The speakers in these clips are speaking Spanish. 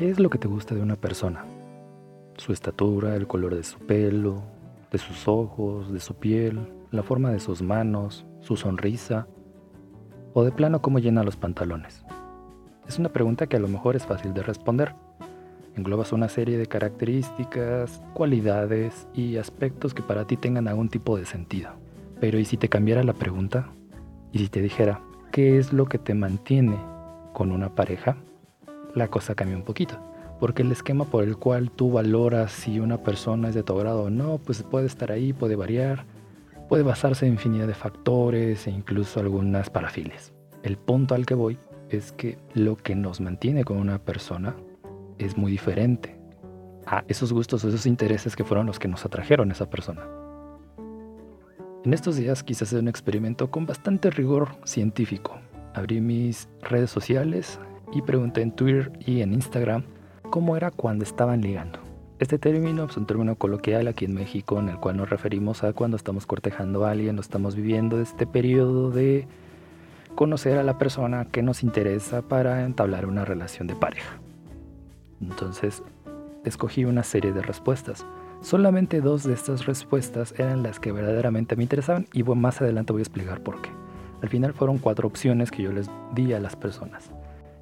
¿Qué es lo que te gusta de una persona? Su estatura, el color de su pelo, de sus ojos, de su piel, la forma de sus manos, su sonrisa, o de plano cómo llena los pantalones. Es una pregunta que a lo mejor es fácil de responder. Englobas una serie de características, cualidades y aspectos que para ti tengan algún tipo de sentido. Pero ¿y si te cambiara la pregunta? ¿Y si te dijera, ¿qué es lo que te mantiene con una pareja? La cosa cambia un poquito. Porque el esquema por el cual tú valoras si una persona es de tu grado o no, pues puede estar ahí, puede variar, puede basarse en infinidad de factores e incluso algunas parafilias. El punto al que voy es que lo que nos mantiene con una persona es muy diferente a esos gustos o esos intereses que fueron los que nos atrajeron a esa persona. En estos días quise hacer un experimento con bastante rigor científico. Abrí mis redes sociales y pregunté en Twitter y en Instagram cómo era cuando estaban ligando. Este término es un término coloquial aquí en México en el cual nos referimos a cuando estamos cortejando a alguien o estamos viviendo este periodo de conocer a la persona que nos interesa para entablar una relación de pareja. Entonces, escogí una serie de respuestas. Solamente dos de estas respuestas eran las que verdaderamente me interesaban y más adelante voy a explicar por qué. Al final fueron cuatro opciones que yo les di a las personas.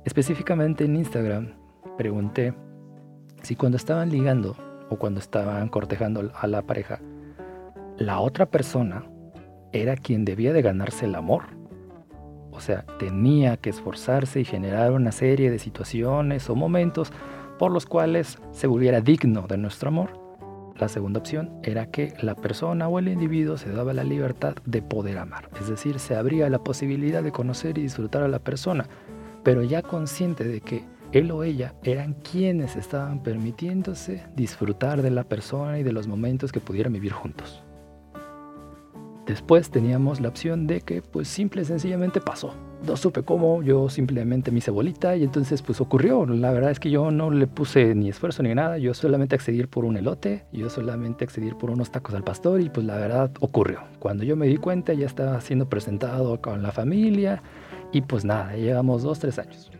Específicamente en Instagram pregunté si cuando estaban ligando o cuando estaban cortejando a la pareja, la otra persona era quien debía de ganarse el amor. O sea, tenía que esforzarse y generar una serie de situaciones o momentos por los cuales se volviera digno de nuestro amor. La segunda opción era que la persona o el individuo se daba la libertad de poder amar, es decir, se abría la posibilidad de conocer y disfrutar a la persona, pero ya consciente de que él o ella eran quienes estaban permitiéndose disfrutar de la persona y de los momentos que pudieran vivir juntos. Después teníamos la opción de que pues simple y sencillamente pasó. No supe cómo, yo simplemente me hice bolita y entonces pues ocurrió. La verdad es que yo no le puse ni esfuerzo ni nada, yo solamente accedí por un elote, yo solamente accedí por unos tacos al pastor y pues la verdad ocurrió. Cuando yo me di cuenta ya estaba siendo presentado con la familia y pues nada, llevamos dos, tres años.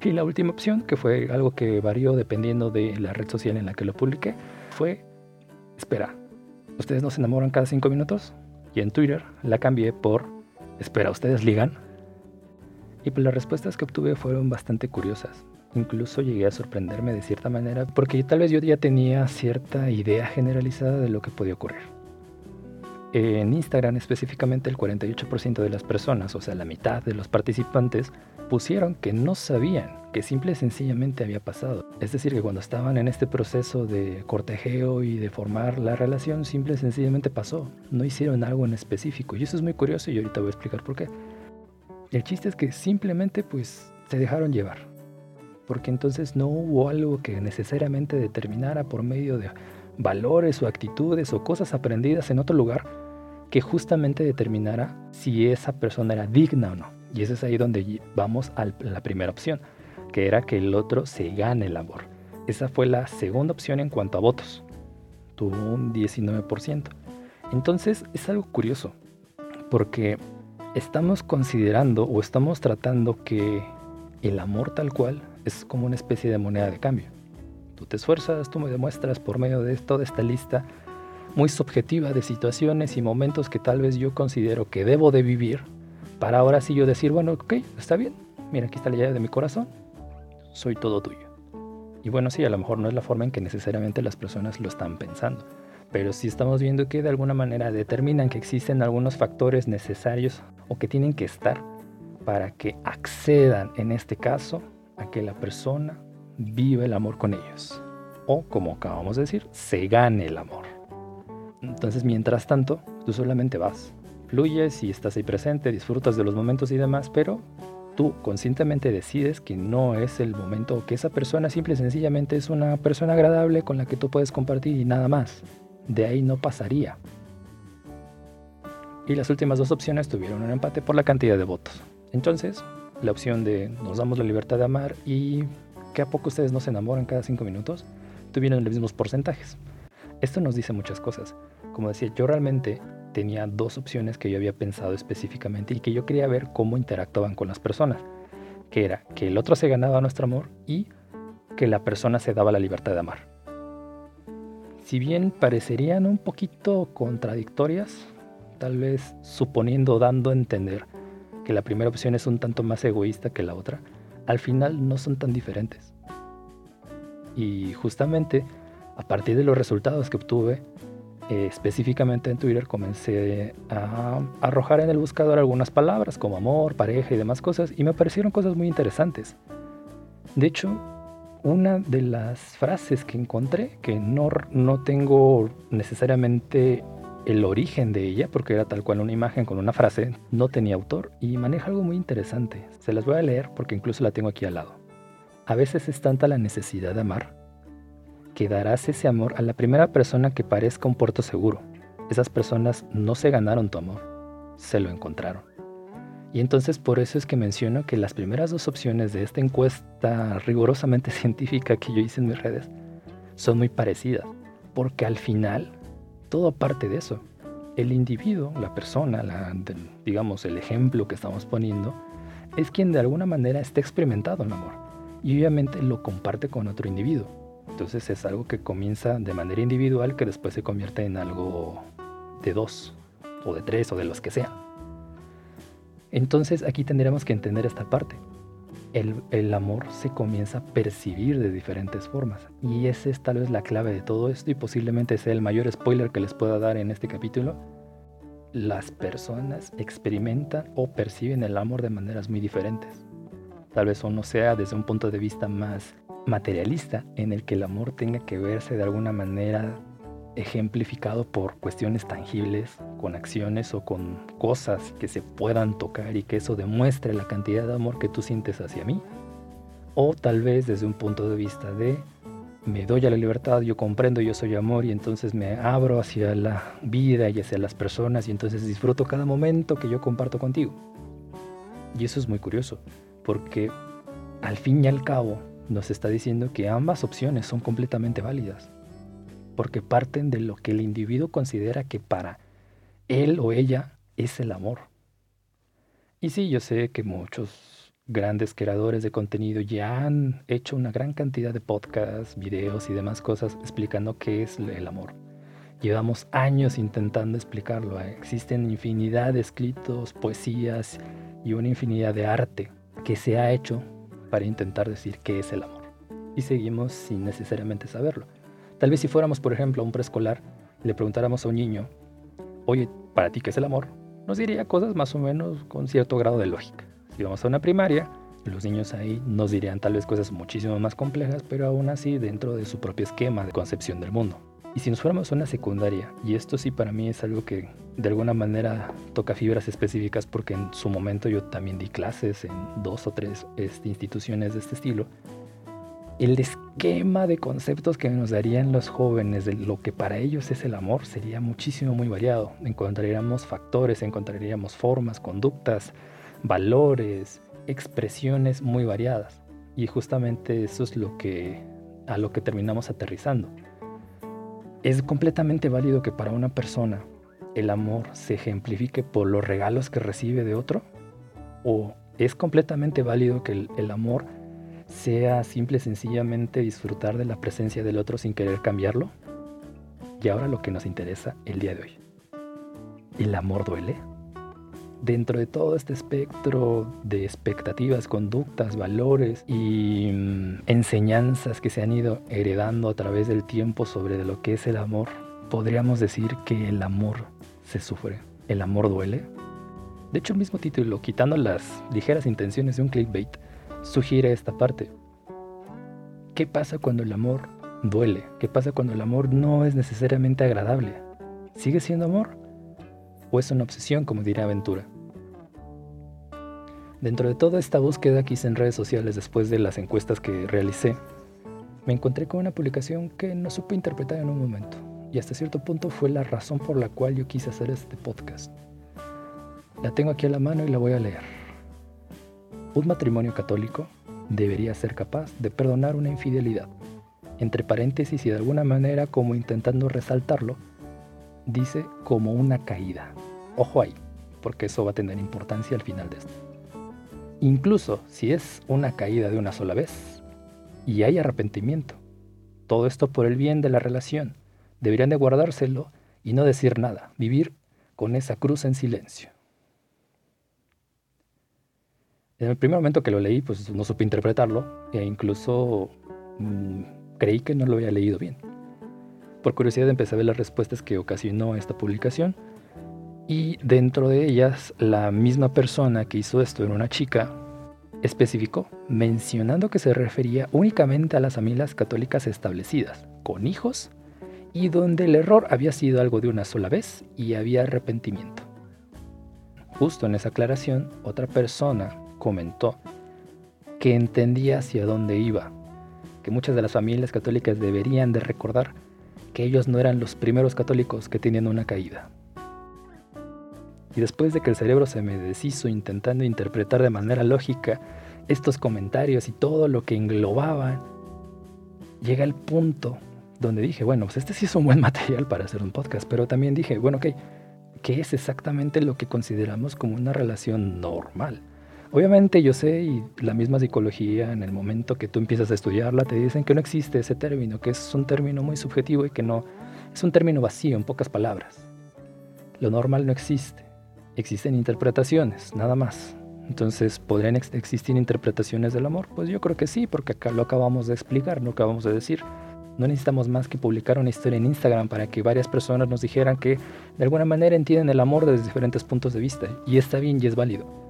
Y la última opción, que fue algo que varió dependiendo de la red social en la que lo publiqué, fue espera. ¿Ustedes no se enamoran cada cinco minutos? Y en Twitter la cambié por espera, ¿ustedes ligan? Y pues las respuestas que obtuve fueron bastante curiosas. Incluso llegué a sorprenderme de cierta manera porque tal vez yo ya tenía cierta idea generalizada de lo que podía ocurrir. En Instagram específicamente el 48% de las personas, o sea la mitad de los participantes, pusieron que no sabían que simple y sencillamente había pasado. Es decir, que cuando estaban en este proceso de cortejeo y de formar la relación, simple y sencillamente pasó. No hicieron algo en específico. Y eso es muy curioso y ahorita voy a explicar por qué. El chiste es que simplemente pues se dejaron llevar. Porque entonces no hubo algo que necesariamente determinara por medio de valores o actitudes o cosas aprendidas en otro lugar que justamente determinara si esa persona era digna o no. Y eso es ahí donde vamos a la primera opción, que era que el otro se gane el amor. Esa fue la segunda opción en cuanto a votos. Tuvo un 19%. Entonces es algo curioso, porque estamos considerando o estamos tratando que el amor tal cual es como una especie de moneda de cambio. Tú te esfuerzas, tú me demuestras por medio de toda esta lista muy subjetiva de situaciones y momentos que tal vez yo considero que debo de vivir para ahora sí yo decir, bueno, ok, está bien, mira, aquí está la llave de mi corazón, soy todo tuyo. Y bueno, sí, a lo mejor no es la forma en que necesariamente las personas lo están pensando, pero sí estamos viendo que de alguna manera determinan que existen algunos factores necesarios o que tienen que estar para que accedan, en este caso, a que la persona viva el amor con ellos. O, como acabamos de decir, se gane el amor. Entonces, mientras tanto, tú solamente vas, fluyes y estás ahí presente, disfrutas de los momentos y demás, pero tú conscientemente decides que no es el momento, que esa persona simple y sencillamente es una persona agradable con la que tú puedes compartir y nada más. De ahí no pasaría. Y las últimas dos opciones tuvieron un empate por la cantidad de votos. Entonces, la opción de nos damos la libertad de amar y que a poco ustedes no se enamoran cada cinco minutos, tuvieron los mismos porcentajes. Esto nos dice muchas cosas. Como decía, yo realmente tenía dos opciones que yo había pensado específicamente y que yo quería ver cómo interactuaban con las personas, que era que el otro se ganaba nuestro amor y que la persona se daba la libertad de amar. Si bien parecerían un poquito contradictorias, tal vez suponiendo, dando a entender que la primera opción es un tanto más egoísta que la otra, al final no son tan diferentes. Y justamente a partir de los resultados que obtuve, eh, específicamente en Twitter comencé a arrojar en el buscador algunas palabras como amor, pareja y demás cosas y me parecieron cosas muy interesantes. De hecho, una de las frases que encontré, que no, no tengo necesariamente el origen de ella, porque era tal cual una imagen con una frase, no tenía autor y maneja algo muy interesante. Se las voy a leer porque incluso la tengo aquí al lado. A veces es tanta la necesidad de amar que darás ese amor a la primera persona que parezca un puerto seguro. Esas personas no se ganaron tu amor, se lo encontraron. Y entonces por eso es que menciono que las primeras dos opciones de esta encuesta rigurosamente científica que yo hice en mis redes son muy parecidas, porque al final todo parte de eso. El individuo, la persona, digamos el ejemplo que estamos poniendo, es quien de alguna manera está experimentado el amor y obviamente lo comparte con otro individuo. Entonces es algo que comienza de manera individual que después se convierte en algo de dos o de tres o de los que sean. Entonces aquí tendríamos que entender esta parte. El, amor se comienza a percibir de diferentes formas. Y esa es tal vez la clave de todo esto y posiblemente sea el mayor spoiler que les pueda dar en este capítulo. Las personas experimentan o perciben el amor de maneras muy diferentes. Tal vez uno sea desde un punto de vista más materialista en el que el amor tenga que verse de alguna manera ejemplificado por cuestiones tangibles, con acciones o con cosas que se puedan tocar y que eso demuestre la cantidad de amor que tú sientes hacia mí. O tal vez desde un punto de vista de me doy a la libertad, yo comprendo, yo soy amor y entonces me abro hacia la vida y hacia las personas y entonces disfruto cada momento que yo comparto contigo. Y eso es muy curioso, porque al fin y al cabo nos está diciendo que ambas opciones son completamente válidas, porque parten de lo que el individuo considera que para él o ella es el amor. Y sí, yo sé que muchos grandes creadores de contenido ya han hecho una gran cantidad de podcasts, videos y demás cosas explicando qué es el amor. Llevamos años intentando explicarlo. Existen infinidad de escritos, poesías y una infinidad de arte que se ha hecho para intentar decir qué es el amor. Y seguimos sin necesariamente saberlo. Tal vez si fuéramos, por ejemplo, a un preescolar le preguntáramos a un niño, oye, ¿para ti qué es el amor? Nos diría cosas más o menos con cierto grado de lógica. Si vamos a una primaria, los niños ahí nos dirían tal vez cosas muchísimo más complejas, pero aún así dentro de su propio esquema de concepción del mundo. Y si nos fuéramos a una secundaria, y esto sí para mí es algo que de alguna manera toca fibras específicas porque en su momento yo también di clases en dos o tres este, instituciones de este estilo, el esquema de conceptos que nos darían los jóvenes de lo que para ellos es el amor sería muchísimo muy variado. Encontraríamos factores, encontraríamos formas, conductas, valores, expresiones muy variadas. Y justamente eso es lo que a lo que terminamos aterrizando. Es completamente válido que para una persona el amor se ejemplifique por los regalos que recibe de otro? ¿O es completamente válido que el, amor sea simple sencillamente disfrutar de la presencia del otro sin querer cambiarlo? Y ahora lo que nos interesa el día de hoy. ¿El amor duele? Dentro de todo este espectro de expectativas, conductas, valores y mm, enseñanzas que se han ido heredando a través del tiempo sobre lo que es el amor, podríamos decir que el amor se sufre. ¿El amor duele? De hecho, el mismo título, quitando las ligeras intenciones de un clickbait, sugiere esta parte. ¿Qué pasa cuando el amor duele? ¿Qué pasa cuando el amor no es necesariamente agradable? ¿Sigue siendo amor? ¿O es una obsesión, como diría Aventura? Dentro de toda esta búsqueda que hice en redes sociales después de las encuestas que realicé, me encontré con una publicación que no supe interpretar en un momento y hasta cierto punto fue la razón por la cual yo quise hacer este podcast. La tengo aquí a la mano y la voy a leer. Un matrimonio católico debería ser capaz de perdonar una infidelidad. Entre paréntesis y de alguna manera como intentando resaltarlo, dice como una caída. Ojo ahí, porque eso va a tener importancia al final de esto. Incluso si es una caída de una sola vez, y hay arrepentimiento. Todo esto por el bien de la relación. Deberían de guardárselo y no decir nada, vivir con esa cruz en silencio. En el primer momento que lo leí, pues no supe interpretarlo e incluso mm, creí que no lo había leído bien. Por curiosidad empecé a ver las respuestas que ocasionó esta publicación y dentro de ellas la misma persona que hizo esto era una chica especificó, mencionando que se refería únicamente a las familias católicas establecidas, con hijos, y donde el error había sido algo de una sola vez y había arrepentimiento. Justo en esa aclaración, otra persona comentó que entendía hacia dónde iba, que muchas de las familias católicas deberían de recordar que ellos no eran los primeros católicos que tenían una caída. Y después de que el cerebro se me deshizo intentando interpretar de manera lógica estos comentarios y todo lo que englobaban, llega el punto donde dije, bueno, pues este sí es un buen material para hacer un podcast, pero también dije, bueno, ok, ¿qué es exactamente lo que consideramos como una relación normal? Obviamente yo sé y la misma psicología en el momento que tú empiezas a estudiarla te dicen que no existe ese término, que es un término muy subjetivo y que no es un término vacío en pocas palabras. Lo normal no existe. Existen interpretaciones, nada más. Entonces, ¿podrían existir interpretaciones del amor? Pues yo creo que sí, porque acá lo acabamos de explicar, lo acabamos de decir. No necesitamos más que publicar una historia en Instagram para que varias personas nos dijeran que de alguna manera entienden el amor desde diferentes puntos de vista. Y está bien y es válido.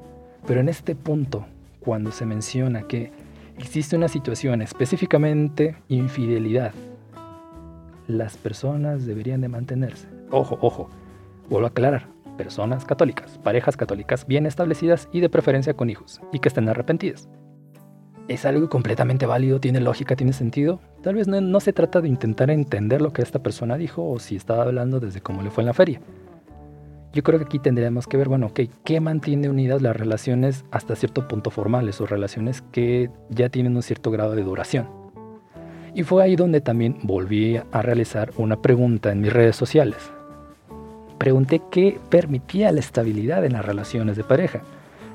Pero en este punto, cuando se menciona que existe una situación, específicamente infidelidad, las personas deberían de mantenerse. Ojo, ojo, vuelvo a aclarar, personas católicas, parejas católicas bien establecidas y de preferencia con hijos, y que estén arrepentidas. ¿Es algo completamente válido? ¿Tiene lógica? ¿Tiene sentido? Tal vez no, no se trata de intentar entender lo que esta persona dijo o si estaba hablando desde cómo le fue en la feria yo creo que aquí tendríamos que ver, bueno, ¿qué mantiene unidas las relaciones hasta cierto punto formales o relaciones que ya tienen un cierto grado de duración? Y fue ahí donde también volví a realizar una pregunta en mis redes sociales. Pregunté qué permitía la estabilidad en las relaciones de pareja,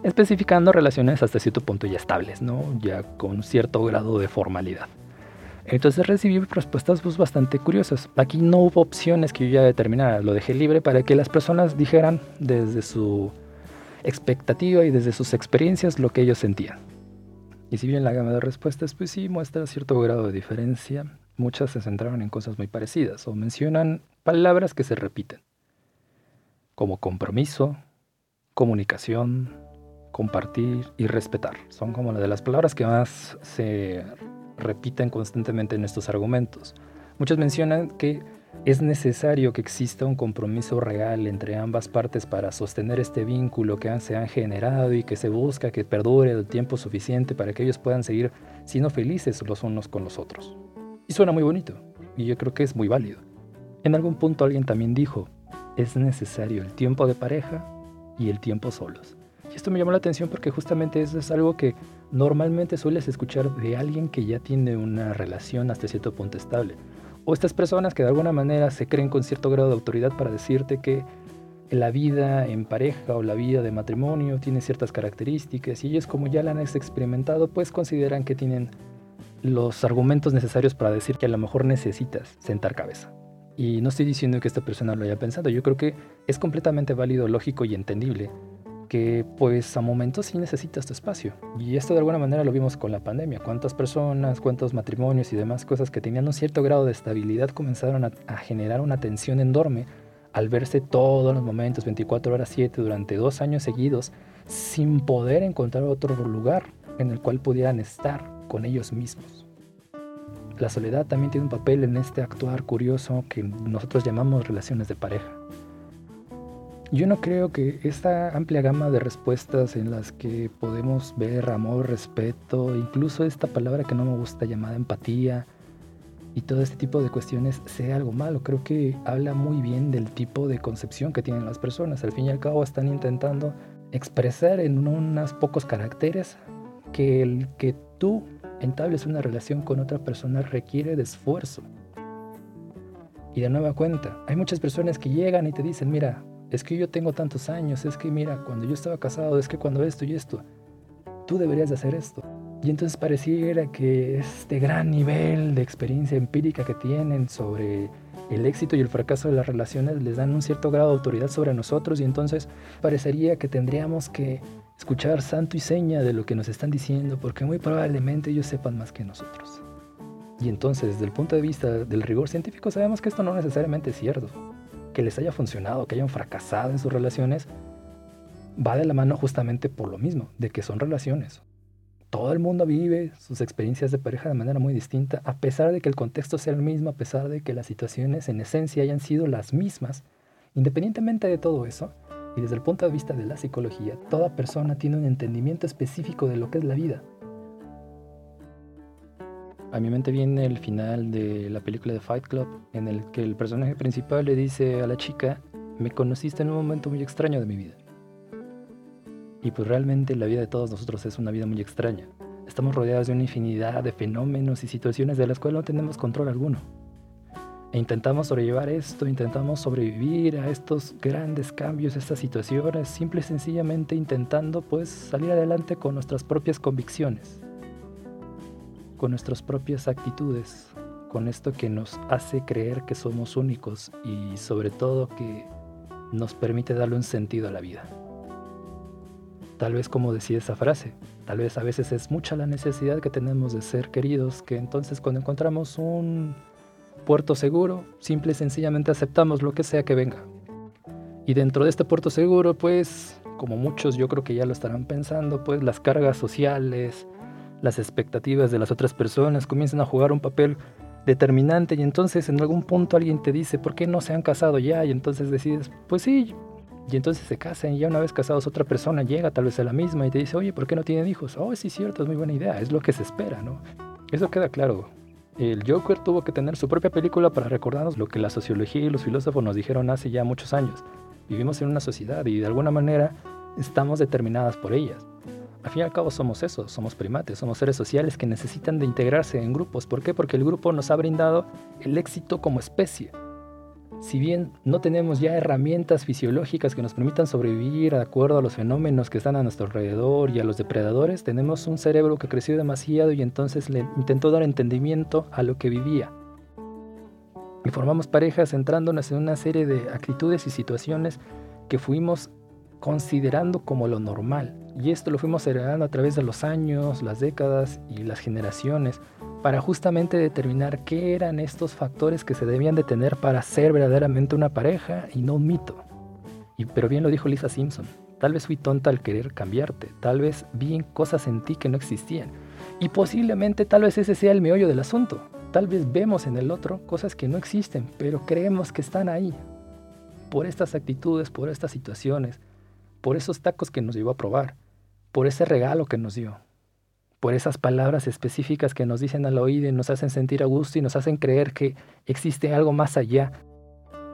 especificando relaciones hasta cierto punto ya estables, ¿no? ya con cierto grado de formalidad. Entonces recibí respuestas pues, bastante curiosas. Aquí no hubo opciones que yo ya determinara, lo dejé libre para que las personas dijeran desde su expectativa y desde sus experiencias lo que ellos sentían. Y si bien la gama de respuestas pues sí muestra cierto grado de diferencia, muchas se centraron en cosas muy parecidas o mencionan palabras que se repiten, como compromiso, comunicación, compartir y respetar. Son como las de las palabras que más se repiten constantemente en estos argumentos. Muchos mencionan que es necesario que exista un compromiso real entre ambas partes para sostener este vínculo que se han generado y que se busca que perdure el tiempo suficiente para que ellos puedan seguir siendo felices los unos con los otros. Y suena muy bonito, y yo creo que es muy válido. En algún punto alguien también dijo, es necesario el tiempo de pareja y el tiempo solos. Y esto me llamó la atención porque justamente eso es algo que normalmente sueles escuchar de alguien que ya tiene una relación hasta cierto punto estable. O estas personas que de alguna manera se creen con cierto grado de autoridad para decirte que la vida en pareja o la vida de matrimonio tiene ciertas características y ellos como ya la han experimentado pues consideran que tienen los argumentos necesarios para decir que a lo mejor necesitas sentar cabeza. Y no estoy diciendo que esta persona lo haya pensado, yo creo que es completamente válido, lógico y entendible que pues a momentos sí necesitas tu espacio. Y esto de alguna manera lo vimos con la pandemia. Cuántas personas, cuántos matrimonios y demás cosas que tenían un cierto grado de estabilidad comenzaron a, generar una tensión enorme al verse todos los momentos, 24 horas 7, durante dos años seguidos, sin poder encontrar otro lugar en el cual pudieran estar con ellos mismos. La soledad también tiene un papel en este actuar curioso que nosotros llamamos relaciones de pareja. Yo no creo que esta amplia gama de respuestas en las que podemos ver amor, respeto, incluso esta palabra que no me gusta llamada empatía y todo este tipo de cuestiones sea algo malo. Creo que habla muy bien del tipo de concepción que tienen las personas. Al fin y al cabo están intentando expresar en unos pocos caracteres que el que tú entables una relación con otra persona requiere de esfuerzo. Y de nueva cuenta, hay muchas personas que llegan y te dicen, mira, es que yo tengo tantos años, es que mira, cuando yo estaba casado, es que cuando esto y esto, tú deberías de hacer esto. Y entonces pareciera que este gran nivel de experiencia empírica que tienen sobre el éxito y el fracaso de las relaciones les dan un cierto grado de autoridad sobre nosotros y entonces parecería que tendríamos que escuchar santo y seña de lo que nos están diciendo porque muy probablemente ellos sepan más que nosotros. Y entonces, desde el punto de vista del rigor científico, sabemos que esto no necesariamente es cierto. Que les haya funcionado, que hayan fracasado en sus relaciones, va de la mano justamente por lo mismo, de que son relaciones. Todo el mundo vive sus experiencias de pareja de manera muy distinta, a pesar de que el contexto sea el mismo, a pesar de que las situaciones en esencia hayan sido las mismas. Independientemente de todo eso, y desde el punto de vista de la psicología, toda persona tiene un entendimiento específico de lo que es la vida. A mi mente viene el final de la película de Fight Club, en el que el personaje principal le dice a la chica, me conociste en un momento muy extraño de mi vida. Y pues realmente la vida de todos nosotros es una vida muy extraña. Estamos rodeados de una infinidad de fenómenos y situaciones de las cuales no tenemos control alguno. E intentamos sobrellevar esto, intentamos sobrevivir a estos grandes cambios, estas situaciones, simple y sencillamente intentando pues salir adelante con nuestras propias convicciones, con nuestras propias actitudes, con esto que nos hace creer que somos únicos y sobre todo que nos permite darle un sentido a la vida. Tal vez como decía esa frase, tal vez a veces es mucha la necesidad que tenemos de ser queridos, que entonces cuando encontramos un puerto seguro, simple y sencillamente aceptamos lo que sea que venga. Y dentro de este puerto seguro, pues, como muchos yo creo que ya lo estarán pensando, pues las cargas sociales, las expectativas de las otras personas comienzan a jugar un papel determinante y entonces en algún punto alguien te dice, ¿por qué no se han casado ya? Y entonces decides, pues sí, y entonces se casan y ya una vez casados otra persona llega tal vez a la misma y te dice, oye, ¿por qué no tienen hijos? Oh, sí, cierto, es muy buena idea, es lo que se espera, ¿no? Eso queda claro. El Joker tuvo que tener su propia película para recordarnos lo que la sociología y los filósofos nos dijeron hace ya muchos años. Vivimos en una sociedad y de alguna manera estamos determinadas por ellas. Al fin y al cabo somos eso, somos primates, somos seres sociales que necesitan de integrarse en grupos. ¿Por qué? Porque el grupo nos ha brindado el éxito como especie si bien no tenemos ya herramientas fisiológicas que nos permitan sobrevivir de acuerdo a los fenómenos que están a nuestro alrededor y a los depredadores, tenemos un cerebro que creció demasiado y entonces le intentó dar entendimiento a lo que vivía. Y formamos parejas centrándonos en una serie de actitudes y situaciones que fuimos considerando como lo normal. Y esto lo fuimos heredando a través de los años, las décadas y las generaciones para justamente determinar qué eran estos factores que se debían de tener para ser verdaderamente una pareja y no un mito. Y, pero bien lo dijo Lisa Simpson, tal vez fui tonta al querer cambiarte, tal vez vi cosas en ti que no existían. Y posiblemente tal vez ese sea el meollo del asunto. Tal vez vemos en el otro cosas que no existen, pero creemos que están ahí. Por estas actitudes, por estas situaciones, por esos tacos que nos llevó a probar, por ese regalo que nos dio, por esas palabras específicas que nos dicen al oído y nos hacen sentir a gusto y nos hacen creer que existe algo más allá,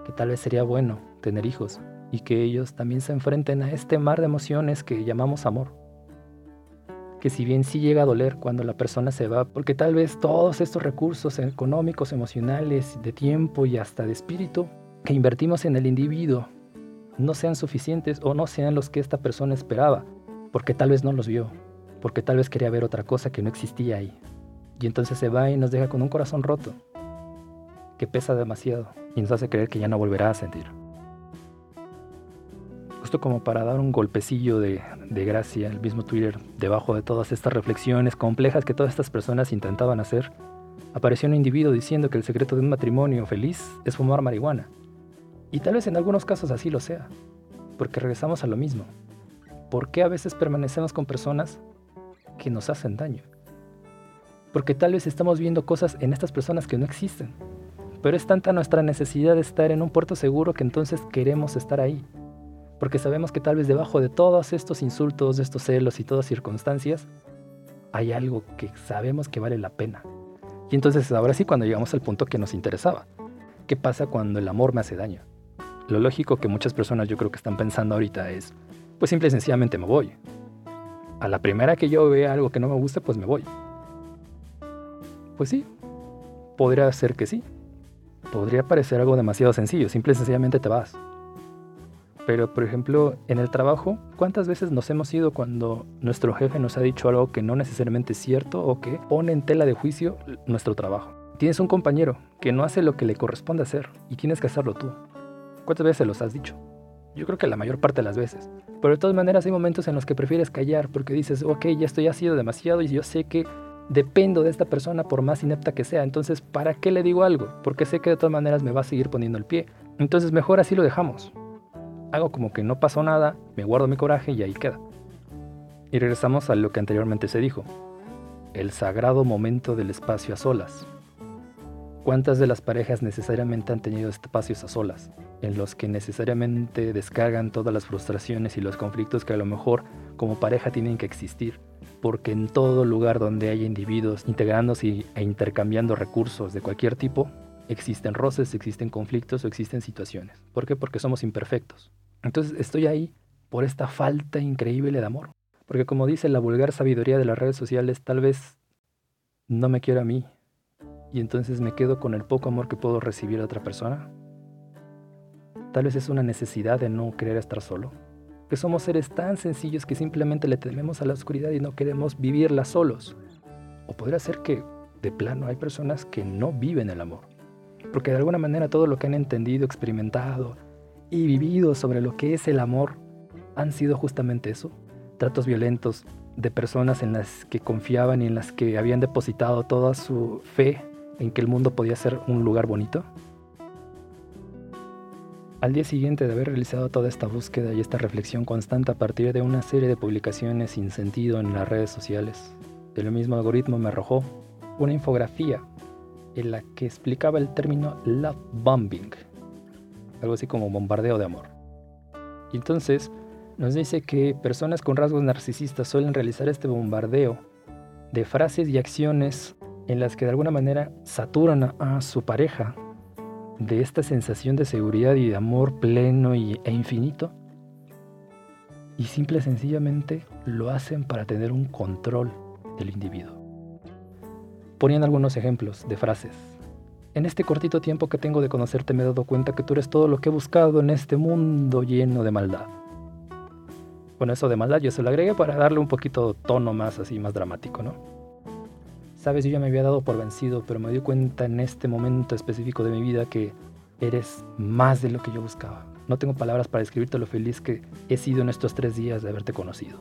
que tal vez sería bueno tener hijos y que ellos también se enfrenten a este mar de emociones que llamamos amor. Que si bien sí llega a doler cuando la persona se va, porque tal vez todos estos recursos económicos, emocionales, de tiempo y hasta de espíritu que invertimos en el individuo no sean suficientes o no sean los que esta persona esperaba, porque tal vez no los vio, porque tal vez quería ver otra cosa que no existía ahí. Y entonces se va y nos deja con un corazón roto, que pesa demasiado y nos hace creer que ya no volverá a sentir. Justo como para dar un golpecillo de, de gracia, el mismo Twitter, debajo de todas estas reflexiones complejas que todas estas personas intentaban hacer, apareció un individuo diciendo que el secreto de un matrimonio feliz es fumar marihuana. Y tal vez en algunos casos así lo sea, porque regresamos a lo mismo. ¿Por qué a veces permanecemos con personas que nos hacen daño. Porque tal vez estamos viendo cosas en estas personas que no existen. Pero es tanta nuestra necesidad de estar en un puerto seguro que entonces queremos estar ahí. Porque sabemos que tal vez debajo de todos estos insultos, de estos celos y todas circunstancias, hay algo que sabemos que vale la pena. Y entonces ahora sí cuando llegamos al punto que nos interesaba. ¿Qué pasa cuando el amor me hace daño? Lo lógico que muchas personas yo creo que están pensando ahorita es, pues simple y sencillamente me voy a la primera que yo vea algo que no me guste, pues me voy. Pues sí, podría ser que sí. Podría parecer algo demasiado sencillo, simple y sencillamente te vas. Pero, por ejemplo, en el trabajo, ¿cuántas veces nos hemos ido cuando nuestro jefe nos ha dicho algo que no necesariamente es cierto o que pone en tela de juicio nuestro trabajo? Tienes un compañero que no hace lo que le corresponde hacer y tienes que hacerlo tú. ¿Cuántas veces los has dicho? Yo creo que la mayor parte de las veces. Pero de todas maneras hay momentos en los que prefieres callar porque dices, ok, ya estoy ha sido demasiado y yo sé que dependo de esta persona por más inepta que sea. Entonces, ¿para qué le digo algo? Porque sé que de todas maneras me va a seguir poniendo el pie. Entonces, mejor así lo dejamos. Hago como que no pasó nada, me guardo mi coraje y ahí queda. Y regresamos a lo que anteriormente se dijo. El sagrado momento del espacio a solas. ¿Cuántas de las parejas necesariamente han tenido espacios a solas, en los que necesariamente descargan todas las frustraciones y los conflictos que a lo mejor como pareja tienen que existir? Porque en todo lugar donde hay individuos integrándose e intercambiando recursos de cualquier tipo, existen roces, existen conflictos o existen situaciones. ¿Por qué? Porque somos imperfectos. Entonces estoy ahí por esta falta increíble de amor. Porque como dice la vulgar sabiduría de las redes sociales, tal vez no me quiero a mí, y entonces me quedo con el poco amor que puedo recibir de otra persona? Tal vez es una necesidad de no querer estar solo. Que somos seres tan sencillos que simplemente le tememos a la oscuridad y no queremos vivirla solos. O podría ser que, de plano, hay personas que no viven el amor. Porque de alguna manera todo lo que han entendido, experimentado y vivido sobre lo que es el amor han sido justamente eso. Tratos violentos de personas en las que confiaban y en las que habían depositado toda su fe en que el mundo podía ser un lugar bonito? Al día siguiente de haber realizado toda esta búsqueda y esta reflexión constante a partir de una serie de publicaciones sin sentido en las redes sociales, el mismo algoritmo me arrojó una infografía en la que explicaba el término love bombing, algo así como bombardeo de amor. Y entonces nos dice que personas con rasgos narcisistas suelen realizar este bombardeo de frases y acciones en las que de alguna manera saturan a, su pareja de esta sensación de seguridad y de amor pleno y, e infinito. Y simple y sencillamente lo hacen para tener un control del individuo. Ponían algunos ejemplos de frases. En este cortito tiempo que tengo de conocerte me he dado cuenta que tú eres todo lo que he buscado en este mundo lleno de maldad. Bueno, eso de maldad yo se lo agregué para darle un poquito tono más así, más dramático, ¿no? Sabes, yo ya me había dado por vencido, pero me di cuenta en este momento específico de mi vida que eres más de lo que yo buscaba. No tengo palabras para describirte lo feliz que he sido en estos tres días de haberte conocido.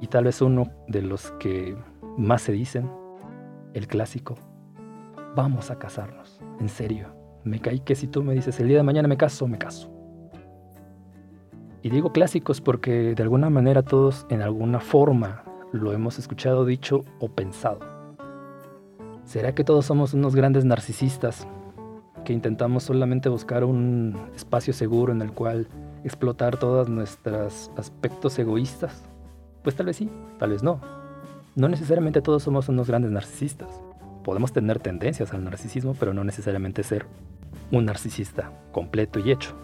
Y tal vez uno de los que más se dicen, el clásico, vamos a casarnos, en serio. Me caí que si tú me dices el día de mañana me caso, me caso. Y digo clásicos porque de alguna manera todos en alguna forma lo hemos escuchado, dicho o pensado. ¿Será que todos somos unos grandes narcisistas que intentamos solamente buscar un espacio seguro en el cual explotar todos nuestros aspectos egoístas? Pues tal vez sí, tal vez no. No necesariamente todos somos unos grandes narcisistas. Podemos tener tendencias al narcisismo, pero no necesariamente ser un narcisista completo y hecho.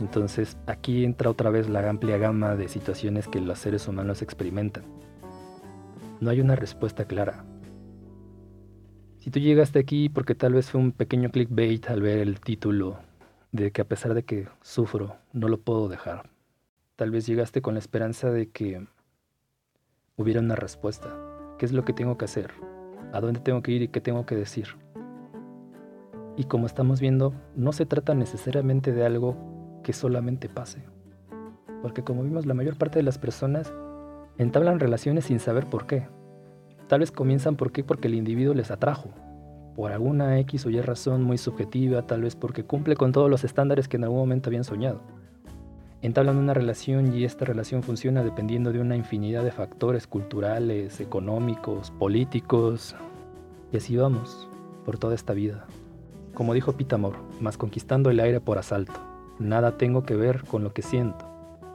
Entonces aquí entra otra vez la amplia gama de situaciones que los seres humanos experimentan. No hay una respuesta clara. Si tú llegaste aquí porque tal vez fue un pequeño clickbait al ver el título de que a pesar de que sufro, no lo puedo dejar. Tal vez llegaste con la esperanza de que hubiera una respuesta. ¿Qué es lo que tengo que hacer? ¿A dónde tengo que ir y qué tengo que decir? Y como estamos viendo, no se trata necesariamente de algo que solamente pase. Porque como vimos, la mayor parte de las personas entablan relaciones sin saber por qué. Tal vez comienzan por porque el individuo les atrajo, por alguna X o Y razón muy subjetiva, tal vez porque cumple con todos los estándares que en algún momento habían soñado. Entablan una relación y esta relación funciona dependiendo de una infinidad de factores culturales, económicos, políticos, y así vamos, por toda esta vida. Como dijo Pitamor, más conquistando el aire por asalto. Nada tengo que ver con lo que siento.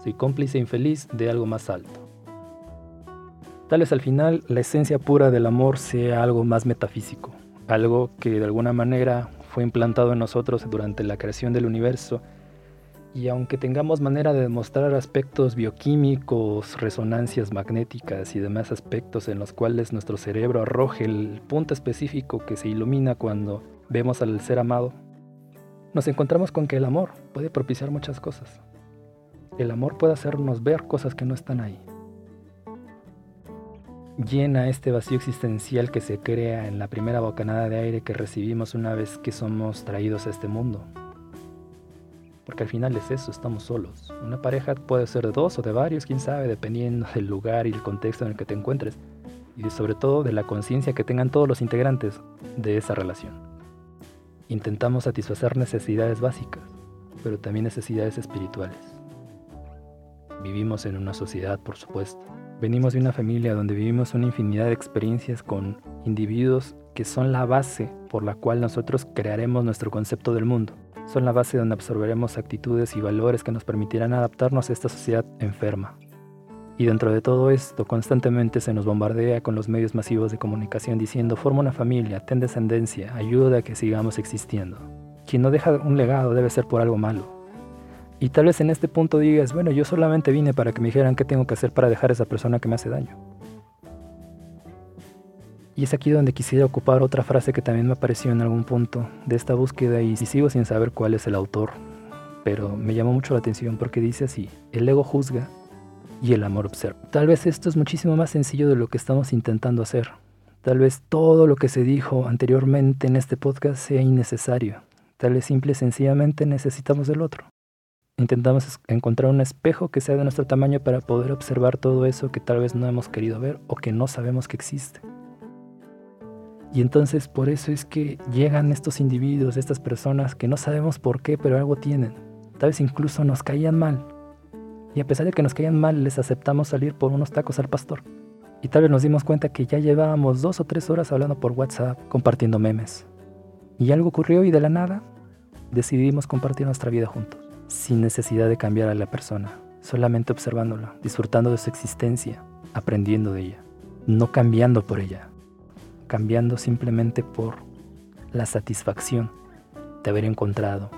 Soy cómplice infeliz de algo más alto. Tal vez al final la esencia pura del amor sea algo más metafísico, algo que de alguna manera fue implantado en nosotros durante la creación del universo y aunque tengamos manera de demostrar aspectos bioquímicos, resonancias magnéticas y demás aspectos en los cuales nuestro cerebro arroje el punto específico que se ilumina cuando vemos al ser amado, nos encontramos con que el amor puede propiciar muchas cosas. El amor puede hacernos ver cosas que no están ahí. Llena este vacío existencial que se crea en la primera bocanada de aire que recibimos una vez que somos traídos a este mundo. Porque al final es eso, estamos solos. Una pareja puede ser de dos o de varios, quién sabe, dependiendo del lugar y el contexto en el que te encuentres. Y sobre todo de la conciencia que tengan todos los integrantes de esa relación. Intentamos satisfacer necesidades básicas, pero también necesidades espirituales. Vivimos en una sociedad, por supuesto. Venimos de una familia donde vivimos una infinidad de experiencias con individuos que son la base por la cual nosotros crearemos nuestro concepto del mundo. Son la base donde absorberemos actitudes y valores que nos permitirán adaptarnos a esta sociedad enferma, y dentro de todo esto, constantemente se nos bombardea con los medios masivos de comunicación diciendo, forma una familia, ten descendencia, ayuda a que sigamos existiendo. Quien no deja un legado debe ser por algo malo. Y tal vez en este punto digas, bueno, yo solamente vine para que me dijeran qué tengo que hacer para dejar a esa persona que me hace daño. Y es aquí donde quisiera ocupar otra frase que también me apareció en algún punto de esta búsqueda y sigo sin saber cuál es el autor, pero me llamó mucho la atención porque dice así, el ego juzga y el amor observa. Tal vez esto es muchísimo más sencillo de lo que estamos intentando hacer. Tal vez todo lo que se dijo anteriormente en este podcast sea innecesario. Tal vez simple y sencillamente necesitamos del otro. Intentamos encontrar un espejo que sea de nuestro tamaño para poder observar todo eso que tal vez no hemos querido ver o que no sabemos que existe. Y entonces por eso es que llegan estos individuos, estas personas que no sabemos por qué, pero algo tienen. Tal vez incluso nos caían mal, y a pesar de que nos caían mal, les aceptamos salir por unos tacos al pastor. Y tal vez nos dimos cuenta que ya llevábamos dos o tres horas hablando por WhatsApp, compartiendo memes. Y algo ocurrió y de la nada decidimos compartir nuestra vida juntos, sin necesidad de cambiar a la persona, solamente observándola, disfrutando de su existencia, aprendiendo de ella, no cambiando por ella, cambiando simplemente por la satisfacción de haber encontrado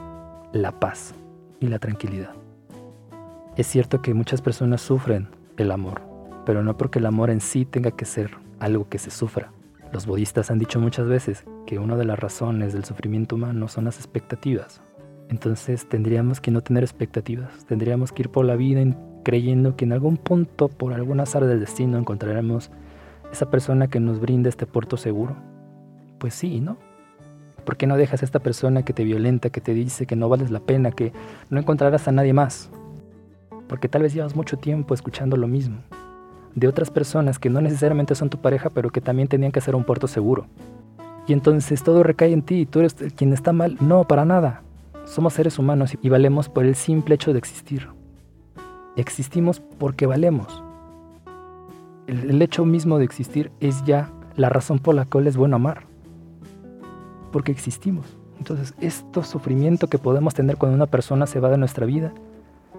la paz y la tranquilidad. Es cierto que muchas personas sufren el amor, pero no porque el amor en sí tenga que ser algo que se sufra. Los budistas han dicho muchas veces que una de las razones del sufrimiento humano son las expectativas. Entonces tendríamos que no tener expectativas, tendríamos que ir por la vida creyendo que en algún punto, por algún azar del destino, encontraremos esa persona que nos brinda este puerto seguro. Pues sí, ¿no? ¿Por qué no dejas a esta persona que te violenta, que te dice que no vales la pena, que no encontrarás a nadie más? Porque tal vez llevas mucho tiempo escuchando lo mismo, de otras personas que no necesariamente son tu pareja, pero que también tenían que ser un puerto seguro. Y entonces todo recae en ti, y tú eres quien está mal. No, para nada. Somos seres humanos y valemos por el simple hecho de existir. Existimos porque valemos. El, el hecho mismo de existir es ya la razón por la cual es bueno amar. Porque existimos. Entonces, este sufrimiento que podemos tener cuando una persona se va de nuestra vida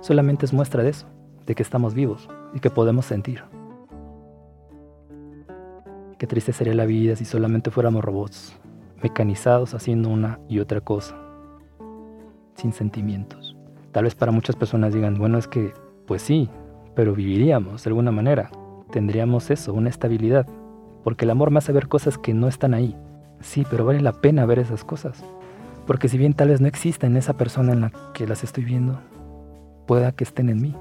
solamente es muestra de eso, de que estamos vivos y que podemos sentir. Qué triste sería la vida si solamente fuéramos robots, mecanizados haciendo una y otra cosa, sin sentimientos. Tal vez para muchas personas digan, bueno, es que, pues sí, pero viviríamos de alguna manera, tendríamos eso, una estabilidad, porque el amor me hace ver cosas que no están ahí. Sí, pero vale la pena ver esas cosas, porque si bien tal vez no exista en esa persona en la que las estoy viendo, pueda que estén en mí.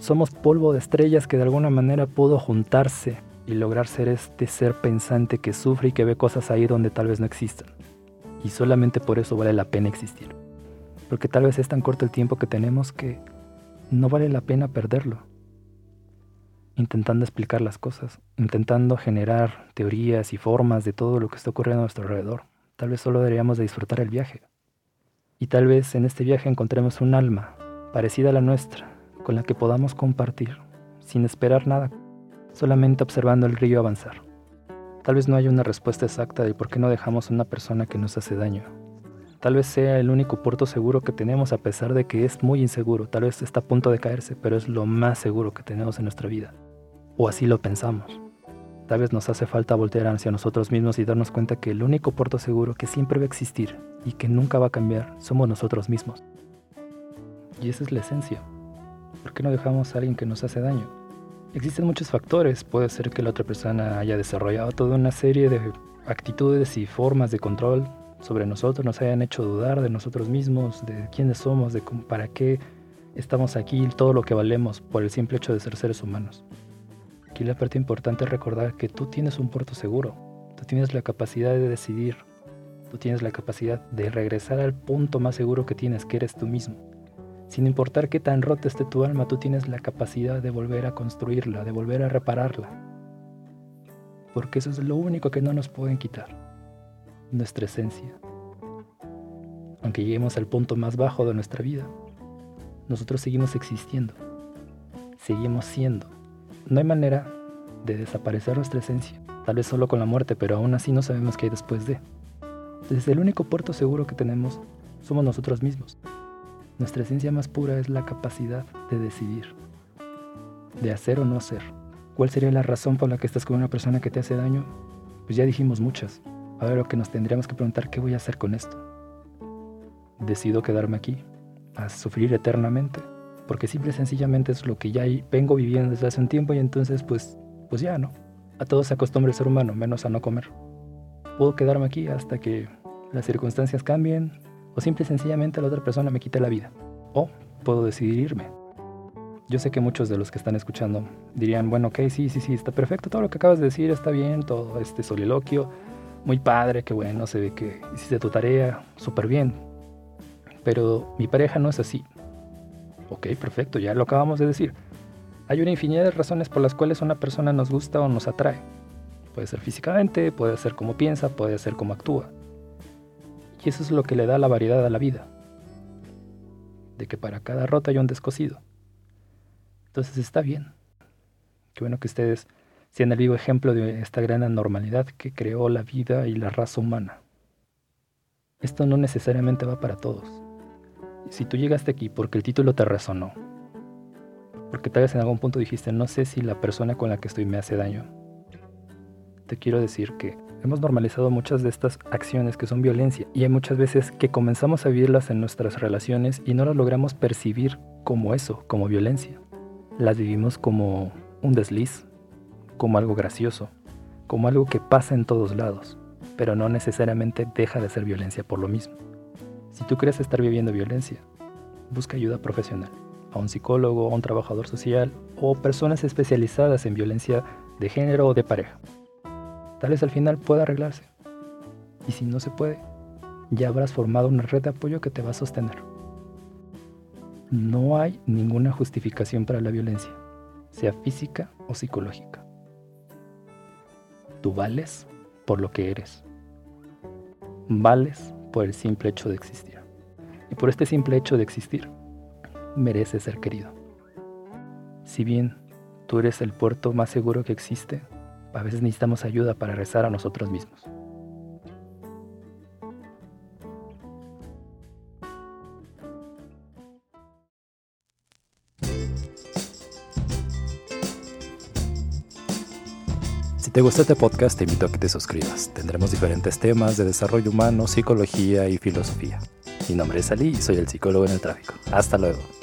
Somos polvo de estrellas que de alguna manera pudo juntarse y lograr ser este ser pensante que sufre y que ve cosas ahí donde tal vez no existan. Y solamente por eso vale la pena existir. Porque tal vez es tan corto el tiempo que tenemos que no vale la pena perderlo. Intentando explicar las cosas, intentando generar teorías y formas de todo lo que está ocurriendo a nuestro alrededor. Tal vez solo deberíamos de disfrutar el viaje. Y tal vez en este viaje encontremos un alma parecida a la nuestra, con la que podamos compartir, sin esperar nada, solamente observando el río avanzar. Tal vez no haya una respuesta exacta de por qué no dejamos a una persona que nos hace daño. Tal vez sea el único puerto seguro que tenemos a pesar de que es muy inseguro. Tal vez está a punto de caerse, pero es lo más seguro que tenemos en nuestra vida. O así lo pensamos. Tal vez nos hace falta voltear hacia nosotros mismos y darnos cuenta que el único puerto seguro que siempre va a existir y que nunca va a cambiar somos nosotros mismos. Y esa es la esencia. ¿Por qué no dejamos a alguien que nos hace daño? Existen muchos factores. Puede ser que la otra persona haya desarrollado toda una serie de actitudes y formas de control sobre nosotros, nos hayan hecho dudar de nosotros mismos, de quiénes somos, de para qué estamos aquí, todo lo que valemos por el simple hecho de ser seres humanos. Aquí la parte importante es recordar que tú tienes un puerto seguro, tú tienes la capacidad de decidir, tú tienes la capacidad de regresar al punto más seguro que tienes, que eres tú mismo. Sin importar qué tan rota esté tu alma, tú tienes la capacidad de volver a construirla, de volver a repararla. Porque eso es lo único que no nos pueden quitar, nuestra esencia. Aunque lleguemos al punto más bajo de nuestra vida, nosotros seguimos existiendo, seguimos siendo. No hay manera de desaparecer nuestra esencia, tal vez solo con la muerte, pero aún así no sabemos qué hay después de. Desde el único puerto seguro que tenemos somos nosotros mismos. Nuestra esencia más pura es la capacidad de decidir, de hacer o no hacer. ¿Cuál sería la razón por la que estás con una persona que te hace daño? Pues ya dijimos muchas. Ahora lo que nos tendríamos que preguntar, ¿qué voy a hacer con esto? ¿Decido quedarme aquí, a sufrir eternamente? Porque simple y sencillamente es lo que ya vengo viviendo desde hace un tiempo y entonces pues, pues ya, ¿no? A todos se acostumbra el ser humano, menos a no comer. Puedo quedarme aquí hasta que las circunstancias cambien, o simple y sencillamente la otra persona me quite la vida. O puedo decidir irme. Yo sé que muchos de los que están escuchando dirían, bueno, ok, sí, sí, sí, está perfecto, todo lo que acabas de decir está bien, todo este soliloquio, muy padre, qué bueno, se ve que hiciste tu tarea, súper bien. Pero mi pareja no es así. Ok, perfecto, ya lo acabamos de decir. Hay una infinidad de razones por las cuales una persona nos gusta o nos atrae. Puede ser físicamente, puede ser como piensa, puede ser como actúa. Y eso es lo que le da la variedad a la vida. De que para cada rota hay un descosido. Entonces está bien. Qué bueno que ustedes sean el vivo ejemplo de esta gran anormalidad que creó la vida y la raza humana. Esto no necesariamente va para todos. Si tú llegaste aquí porque el título te resonó, porque tal vez en algún punto dijiste, no sé si la persona con la que estoy me hace daño, te quiero decir que hemos normalizado muchas de estas acciones que son violencia y hay muchas veces que comenzamos a vivirlas en nuestras relaciones y no las logramos percibir como eso, como violencia. Las vivimos como un desliz, como algo gracioso, como algo que pasa en todos lados, pero no necesariamente deja de ser violencia por lo mismo. Si tú crees estar viviendo violencia, busca ayuda profesional, a un psicólogo, a un trabajador social o personas especializadas en violencia de género o de pareja. Tal vez al final pueda arreglarse. Y si no se puede, ya habrás formado una red de apoyo que te va a sostener. No hay ninguna justificación para la violencia, sea física o psicológica. Tú vales por lo que eres. Vales por el simple hecho de existir. Y por este simple hecho de existir, mereces ser querido. Si bien tú eres el puerto más seguro que existe, a veces necesitamos ayuda para rezar a nosotros mismos. Si te gusta este podcast, te invito a que te suscribas. Tendremos diferentes temas de desarrollo humano, psicología y filosofía. Mi nombre es Ali y soy el psicólogo en el tráfico. Hasta luego.